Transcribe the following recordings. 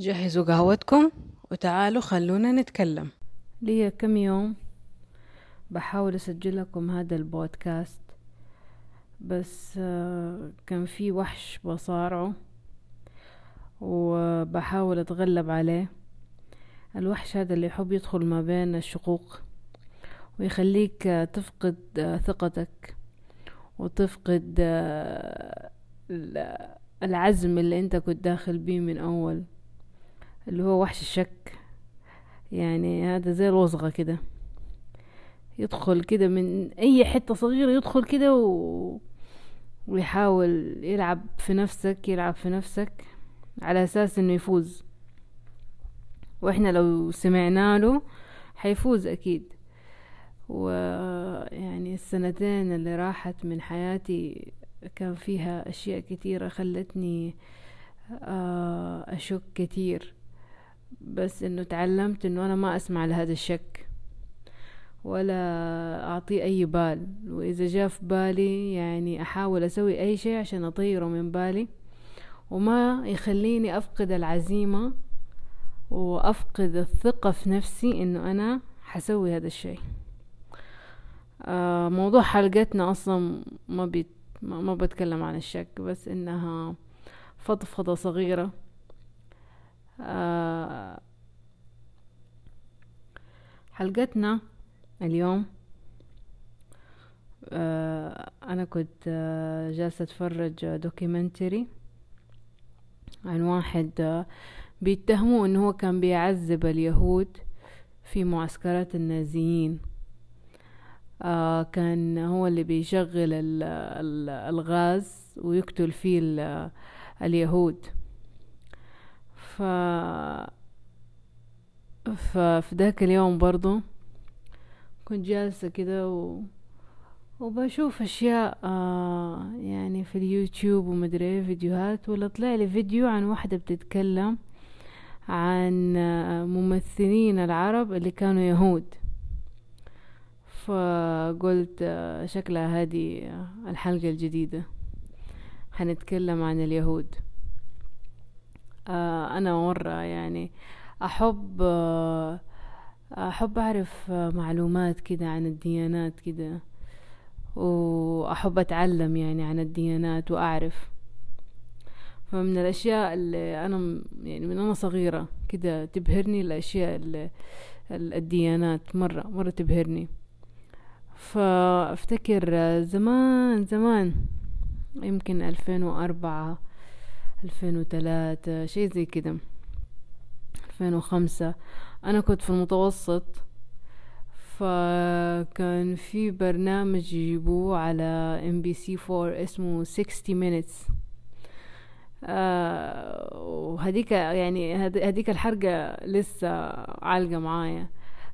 جهزوا قهوتكم وتعالوا خلونا نتكلم. لي كم يوم بحاول أسجل لكم هذا البودكاست بس آه، كان في وحش بصارعه وبحاول أتغلب عليه. الوحش هذا اللي يحب يدخل ما بين الشقوق ويخليك آه، تفقد آه، ثقتك وتفقد العزم اللي أنت كنت داخل بيه من أول. اللي هو وحش الشك. يعني هذا زي الوصغة كده. يدخل كده من أي حتة صغيرة يدخل كده و... ويحاول يلعب في نفسك يلعب في نفسك على أساس إنه يفوز. وإحنا لو سمعنا له حيفوز أكيد. ويعني السنتين اللي راحت من حياتي كان فيها أشياء كتيرة خلتني آه، أشك كتير. بس إنه تعلمت إنه أنا ما أسمع لهذا الشك ولا أعطيه أي بال. وإذا جاء في بالي يعني أحاول أسوي أي شيء عشان أطيره من بالي وما يخليني أفقد العزيمة وأفقد الثقة في نفسي إنه أنا حسوي هذا الشيء. آه موضوع حلقتنا أصلا ما بيت ما بتكلم عن الشك بس إنها فضفضة صغيرة. آه، حلقتنا اليوم آه، أنا كنت آه، جالسة أتفرج دوكيومنتري عن واحد بيتهموه إنه هو كان بيعذب اليهود في معسكرات النازيين. آه كان هو اللي بيشغل الغاز ويقتل فيه اليهود. ف ففي ذاك اليوم برضو كنت جالسة كده و... وبشوف أشياء آه يعني في اليوتيوب ومدري إيه فيديوهات ولا طلع لي فيديو عن واحدة بتتكلم عن آه ممثلين العرب اللي كانوا يهود. فقلت آه شكلها هذه الحلقة الجديدة. حنتكلم عن اليهود. آه أنا مرة يعني أحب آه أحب أعرف معلومات كده عن الديانات كده وأحب أتعلم يعني عن الديانات وأعرف. فمن الأشياء اللي أنا يعني من أنا صغيرة كده تبهرني الأشياء اللي الديانات مرة مرة تبهرني. فأفتكر زمان زمان يمكن ألفين وأربعة ألفين وتلاتة شي زي كده. ألفين وخمسة. أنا كنت في المتوسط. فكان في برنامج يجيبوه على إم بي سي فور اسمه 60 minutes آه وهديك يعني هديك الحلقة لسه عالقة معايا.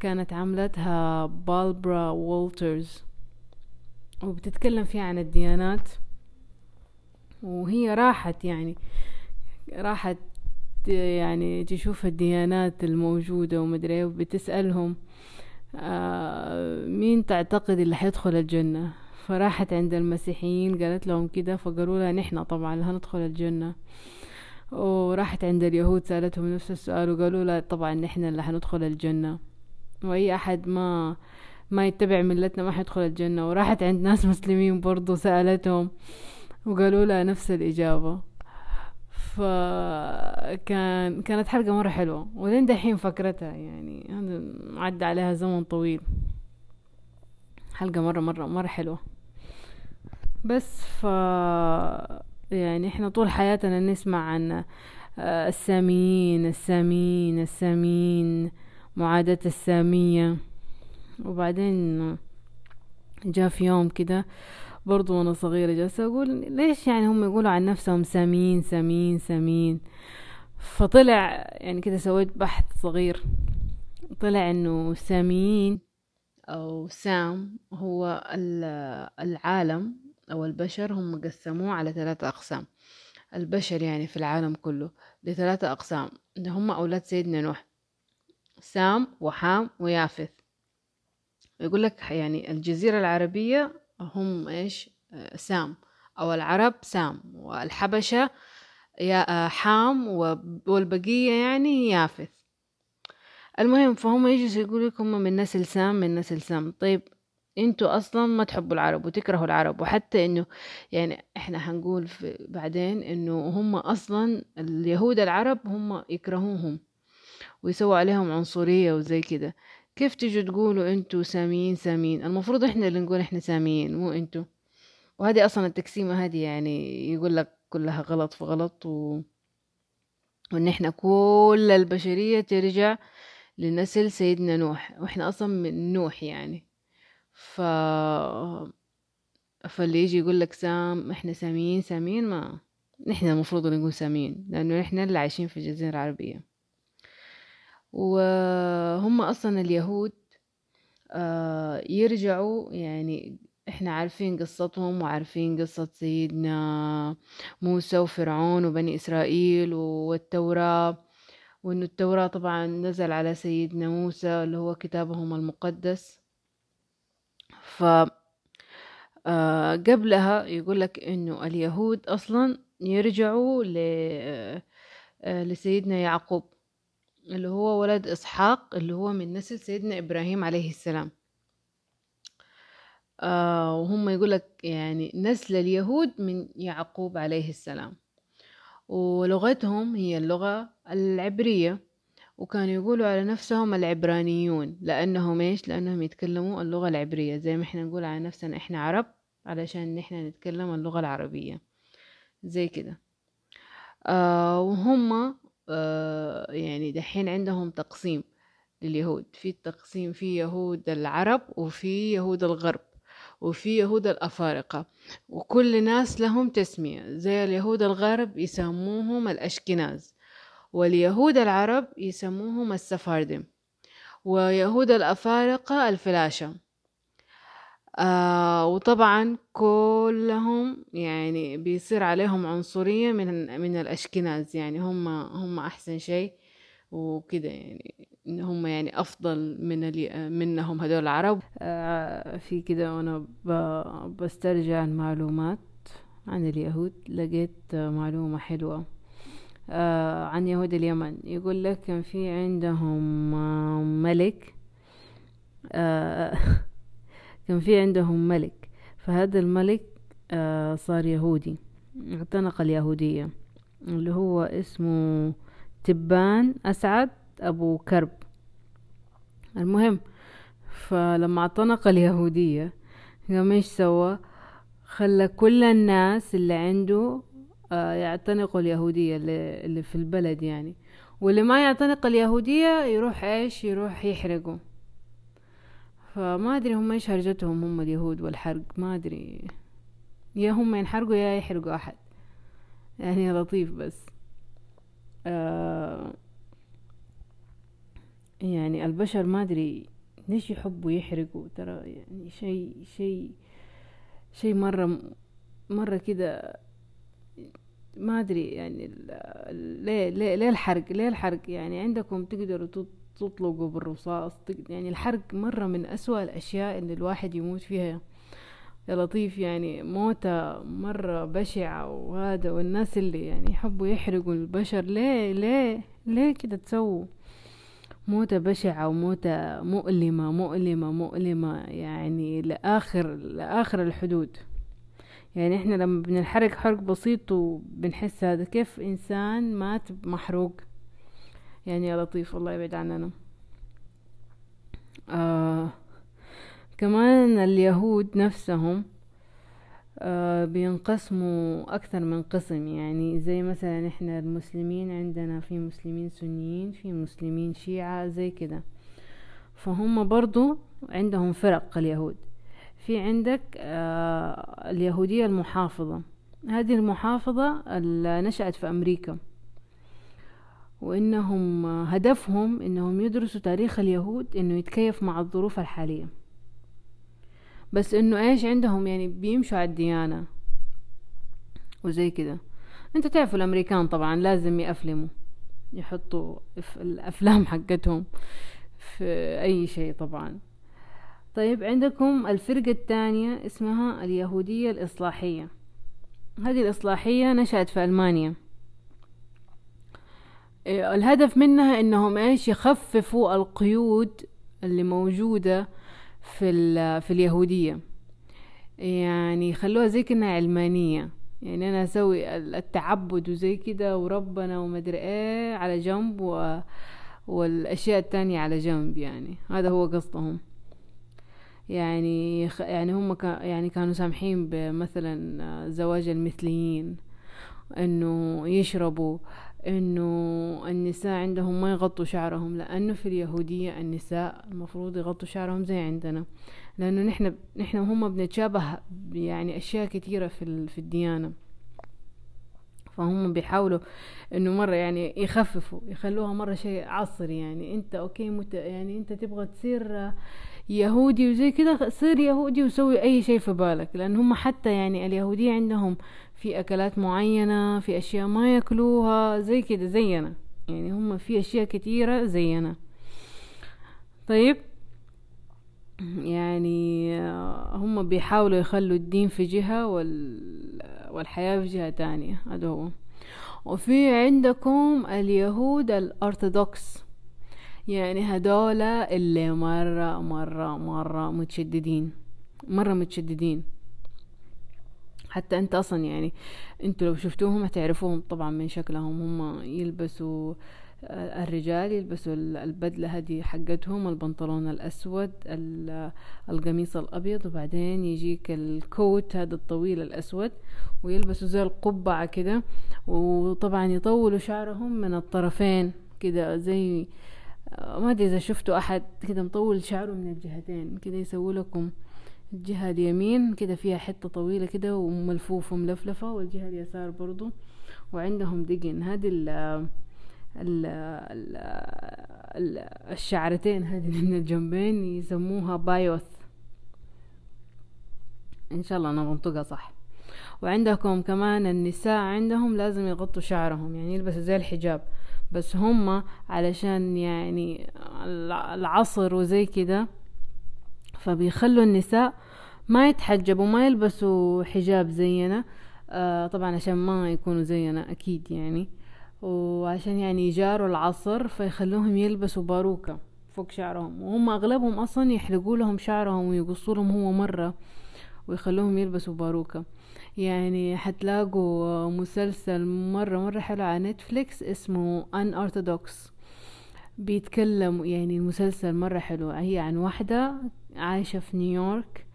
كانت عملتها باربرا وولترز وبتتكلم فيها عن الديانات. وهي راحت يعني راحت يعني تشوف الديانات الموجودة ومدري إيه وبتسألهم آه مين تعتقد اللي حيدخل الجنة؟ فراحت عند المسيحيين قالت لهم كده فقالوا لها نحن طبعا اللي هندخل الجنة. وراحت عند اليهود سألتهم نفس السؤال وقالوا لها طبعا نحن اللي حندخل الجنة. وأي أحد ما ما يتبع ملتنا ما حيدخل الجنة. وراحت عند ناس مسلمين برضو سألتهم وقالوا لها نفس الإجابة. فكان كانت حلقة مرة حلوة. ولين دحين فكرتها يعني عدى عليها زمن طويل. حلقة مرة مرة مرة حلوة. بس ف يعني إحنا طول حياتنا نسمع عن آه، الساميين الساميين الساميين معاداة السامية. وبعدين جاء في يوم كده برضو وأنا صغيرة جالسة أقول ليش يعني هم يقولوا عن نفسهم ساميين ساميين ساميين فطلع يعني كده سويت بحث صغير. طلع إنه ساميين أو سام هو العالم أو البشر هم قسموه على ثلاثة أقسام. البشر يعني في العالم كله لثلاثة أقسام هم أولاد سيدنا نوح سام وحام ويافث. يقول لك يعني الجزيرة العربية هم إيش؟ سام. أو العرب سام والحبشة يا حام والبقية يعني يافث. المهم فهم يجلسوا يقولوا لك هم من نسل سام من نسل سام. طيب إنتوا أصلا ما تحبوا العرب وتكرهوا العرب وحتى إنه يعني إحنا حنقول في بعدين إنه هم أصلا اليهود العرب هم يكرهوهم ويسووا عليهم عنصرية وزي كده. كيف تيجوا تقولوا أنتوا ساميين ساميين؟ المفروض إحنا اللي نقول إحنا ساميين مو أنتوا. وهذه أصلا التقسيمة هذه يعني يقول لك كلها غلط في غلط و... وإن إحنا كل البشرية ترجع لنسل سيدنا نوح. وإحنا أصلا من نوح يعني. ف فاللي يجي يقول لك سام إحنا ساميين ساميين ما نحن المفروض نقول ساميين لأنه نحن اللي عايشين في الجزيرة العربية. وهم أصلا اليهود آه، يرجعوا يعني إحنا عارفين قصتهم وعارفين قصة سيدنا موسى وفرعون وبني إسرائيل والتوراة وإنه التوراة طبعا نزل على سيدنا موسى اللي هو كتابهم المقدس. ف آه، قبلها يقول لك إنه اليهود أصلا يرجعوا آه، لسيدنا يعقوب. اللي هو ولد إسحاق اللي هو من نسل سيدنا إبراهيم عليه السلام. آه وهم يقول لك يعني نسل اليهود من يعقوب عليه السلام. ولغتهم هي اللغة العبرية. وكانوا يقولوا على نفسهم العبرانيون. لأنهم إيش؟ لأنهم يتكلموا اللغة العبرية. زي ما إحنا نقول على نفسنا إحنا عرب علشان إحنا نتكلم اللغة العربية. زي كده. آه وهم يعني دحين عندهم تقسيم لليهود. في التقسيم في يهود العرب وفي يهود الغرب وفي يهود الأفارقة. وكل ناس لهم تسمية زي اليهود الغرب يسموهم الأشكناز واليهود العرب يسموهم السفاردم ويهود الأفارقة الفلاشة. آه وطبعا كلهم يعني بيصير عليهم عنصرية من من الأشكناز يعني هم هم أحسن شيء وكده يعني إن هم يعني أفضل من منهم هدول العرب. آه في كده وأنا بسترجع المعلومات عن اليهود. لقيت معلومة حلوة آه عن يهود اليمن. يقول لك كان في عندهم ملك آه كان في عندهم ملك فهذا الملك آه صار يهودي اعتنق اليهودية اللي هو اسمه تبان أسعد أبو كرب. المهم فلما اعتنق اليهودية قام إيش سوى؟ خلى كل الناس اللي عنده آه، يعتنقوا اليهودية اللي في البلد يعني. واللي ما يعتنق اليهودية يروح إيش؟ يروح يحرقه. فما أدري هم إيش هرجتهم هم اليهود والحرق ما أدري. يا هم ينحرقوا يا يحرقوا أحد. يعني لطيف بس. آه يعني البشر ما أدري ليش يحبوا يحرقوا. ترى يعني شيء شيء شيء مرة مرة كده ما أدري يعني ليه ليه ليه الحرق ليه الحرق؟ يعني عندكم تقدروا تطلقوا بالرصاص يعني الحرق مرة من أسوأ الأشياء اللي الواحد يموت فيها. يا لطيف يعني موتة مرة بشعة وهذا والناس اللي يعني يحبوا يحرقوا البشر ليه ليه ليه كده تسووا؟ موتة بشعة وموتة مؤلمة مؤلمة مؤلمة يعني لآخر لآخر الحدود. يعني إحنا لما بننحرق حرق بسيط وبنحس هذا كيف إنسان مات محروق؟ يعني يا لطيف الله يبعد عننا. آه كمان اليهود نفسهم آه بينقسموا أكثر من قسم. يعني زي مثلا إحنا المسلمين عندنا في مسلمين سنيين في مسلمين شيعة زي كده. فهم برضو عندهم فرق اليهود. في عندك آه اليهودية المحافظة. هذه المحافظة اللي نشأت في أمريكا. وإنهم هدفهم إنهم يدرسوا تاريخ اليهود إنه يتكيف مع الظروف الحالية. بس إنه إيش عندهم؟ يعني بيمشوا على الديانة وزي كده. أنت تعرفوا الأمريكان طبعا لازم يأفلموا يحطوا الأفلام حقتهم في أي شيء طبعا. طيب عندكم الفرقة الثانية اسمها اليهودية الإصلاحية. هذه الإصلاحية نشأت في ألمانيا. الهدف منها إنهم إيش؟ يخففوا القيود اللي موجودة في, في اليهودية. يعني خلوها زي كأنها علمانية. يعني أنا أسوي التعبد وزي كده وربنا ومدري إيه على جنب و... والأشياء التانية على جنب يعني. هذا هو قصدهم. يعني يعني هم كا يعني كانوا سامحين بمثلا زواج المثليين إنه يشربوا. إنه النساء عندهم ما يغطوا شعرهم لأنه في اليهودية النساء المفروض يغطوا شعرهم زي عندنا. لأنه نحن نحن وهم بنتشابه يعني أشياء كثيرة في في الديانة. فهم بيحاولوا إنه مرة يعني يخففوا يخلوها مرة شيء عصري يعني. أنت أوكي مت يعني أنت تبغى تصير يهودي وزي كده صير يهودي وسوي أي شيء في بالك. لأن هم حتى يعني اليهودية عندهم في أكلات معينة في أشياء ما يأكلوها زي كده زينا. يعني هم في أشياء كتيرة زينا. طيب. يعني هم بيحاولوا يخلوا الدين في جهة والحياة في جهة تانية هذا هو. وفي عندكم اليهود الأرثوذكس. يعني هدولا اللي مرة مرة مرة متشددين مرة متشددين. حتى أنت أصلا يعني أنتوا لو شفتوهم هتعرفوهم طبعا من شكلهم هم يلبسوا الرجال يلبسوا البدلة هذه حقتهم البنطلون الأسود القميص الأبيض وبعدين يجيك الكوت هذا الطويل الأسود ويلبسوا زي القبعة كده. وطبعا يطولوا شعرهم من الطرفين كده زي ما أدري إذا شفتوا أحد كده مطول شعره من الجهتين كده يسووا لكم الجهة اليمين كده فيها حتة طويلة كده وملفوفة وملفلفة والجهة اليسار برضو وعندهم دقن. هذه ال ال ال الشعرتين هذه من الجنبين يسموها بايوث. إن شاء الله أنا بنطقها صح. وعندكم كمان النساء عندهم لازم يغطوا شعرهم يعني يلبسوا زي الحجاب. بس هم علشان يعني العصر وزي كده فبيخلوا النساء ما يتحجبوا ما يلبسوا حجاب زينا. آه طبعا عشان ما يكونوا زينا أكيد يعني. وعشان يعني يجاروا العصر فيخلوهم يلبسوا باروكة فوق شعرهم. وهم أغلبهم أصلا يحلقوا لهم شعرهم ويقصوا لهم هو مرة ويخلوهم يلبسوا باروكة. يعني حتلاقوا مسلسل مرة مرة حلو على نتفليكس اسمه ان Orthodox بيتكلم يعني المسلسل مرة حلو. هي عن واحدة عايشة في نيويورك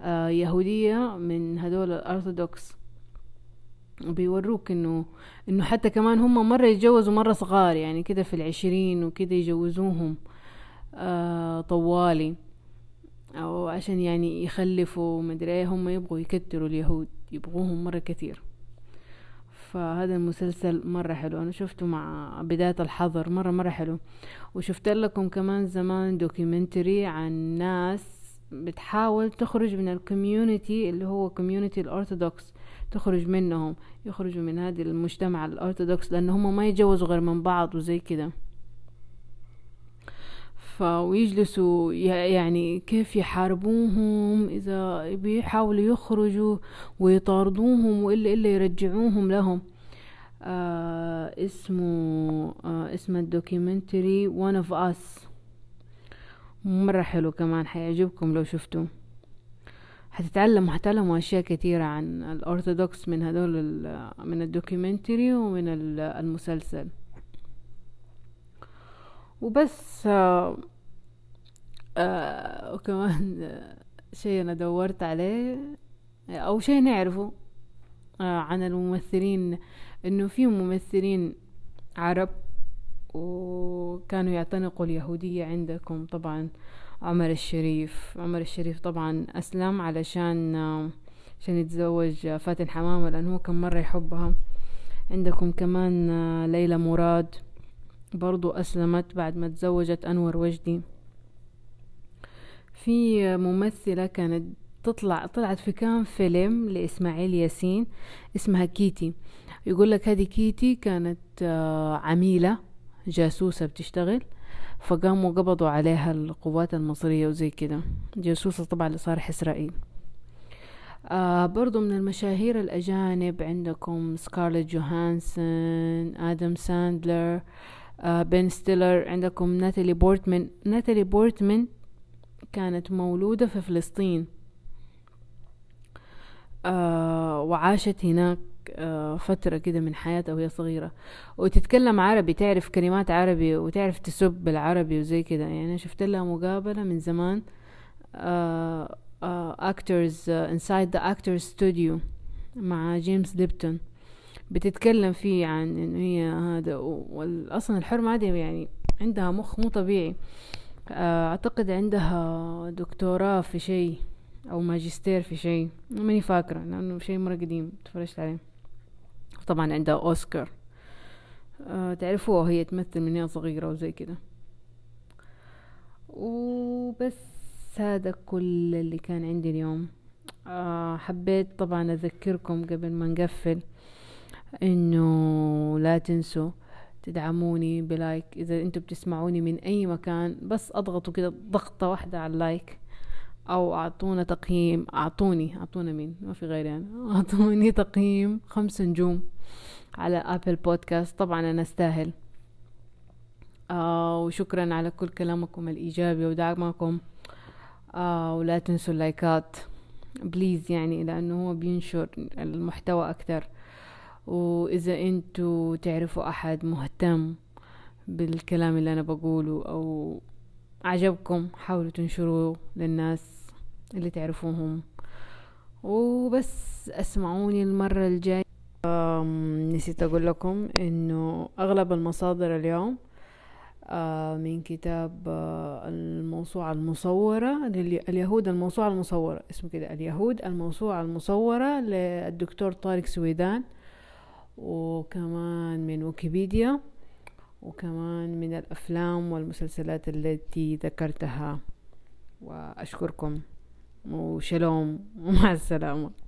آه يهودية من هدول الأرثوذكس. بيوروك إنه إنه حتى كمان هم مرة يتجوزوا مرة صغار يعني كده في العشرين وكده يجوزوهم آه طوالي أو عشان يعني يخلفوا مدري إيه هم يبغوا يكتروا اليهود يبغوهم مرة كثير فهذا المسلسل مرة حلو. أنا شفته مع بداية الحظر مرة مرة حلو. وشفت لكم كمان زمان documentary عن ناس بتحاول تخرج من ال community اللي هو community الأرثوذكس تخرج منهم يخرجوا من هذه المجتمع الأرثوذكس لأن هم ما يتجوزوا غير من بعض وزي كده. فويجلسوا يعني كيف يحاربوهم إذا بيحاولوا يخرجوا ويطاردوهم وإلا إلا يرجعوهم لهم. آه اسمه آه اسمه الدوكيومنتري One of Us. مرة حلو كمان حيعجبكم لو شفتوه. حتتعلموا حتعلموا أشياء كثيرة عن الأرثوذكس من هدول من الدوكيومنتري ومن المسلسل. وبس آه آه وكمان شيء أنا دورت عليه أو شيء نعرفه آه عن الممثلين إنه في ممثلين عرب وكانوا يعتنقوا اليهودية عندكم طبعا. عمر الشريف عمر الشريف طبعا أسلم علشان عشان يتزوج فاتن حمامة لأنه هو كان مرة يحبها. عندكم كمان ليلى مراد برضو أسلمت بعد ما تزوجت أنور وجدي. في ممثلة كانت تطلع طلعت في كام فيلم لإسماعيل ياسين اسمها كيتي. يقول لك هذه كيتي كانت عميلة. جاسوسة بتشتغل فقاموا قبضوا عليها القوات المصرية وزي كده. جاسوسة طبعا لصالح إسرائيل. آه برضو من المشاهير الأجانب عندكم سكارلت جوهانسون آدم ساندلر آه بن ستيلر عندكم ناتالي بورتمان. ناتالي بورتمان كانت مولودة في فلسطين. آه وعاشت هناك. فترة كده من حياتها وهي صغيرة. وتتكلم عربي تعرف كلمات عربي وتعرف تسب بالعربي وزي كده. يعني شفت لها مقابلة من زمان آه actors inside the actors studio مع جيمس ليبتون بتتكلم فيه عن انه هي هذا واصلا الحرمة هذه يعني عندها مخ مو طبيعي. آه، أعتقد عندها دكتوراه في شيء أو ماجستير في شيء ماني فاكرة لأنه شيء مرة قديم تفرجت عليه. طبعا عندها أوسكار. أه تعرفوها هي تمثل من هي صغيرة وزي كده. وبس هذا كل اللي كان عندي اليوم. أه حبيت طبعا أذكركم قبل ما نقفل إنه لا تنسوا تدعموني ب like. إذا أنتوا بتسمعوني من أي مكان بس أضغطوا كده ضغطة واحدة على ال like. أو أعطونا تقييم. أعطوني. أعطونا مين؟ ما في غيري يعني أعطوني تقييم خمس نجوم على ابل بودكاست طبعا أنا أستاهل. آه وشكرا على كل كلامكم الإيجابي ودعمكم. آه ولا تنسوا اللايكات. please يعني لأنه هو بينشر المحتوى أكتر وإذا أنتوا تعرفوا أحد مهتم بالكلام اللي أنا بقوله أو عجبكم حاولوا تنشروه للناس. اللي تعرفوهم. وبس اسمعوني المرة الجاية. نسيت أقول لكم إنه أغلب المصادر اليوم آه، من كتاب آه، الموسوعة المصورة اليهود الموسوعة المصورة. اسمه كده اليهود الموسوعة المصورة للدكتور طارق سويدان وكمان من ويكيبيديا وكمان من الأفلام والمسلسلات التي ذكرتها. وأشكركم. وشلوم. ومع السلامة.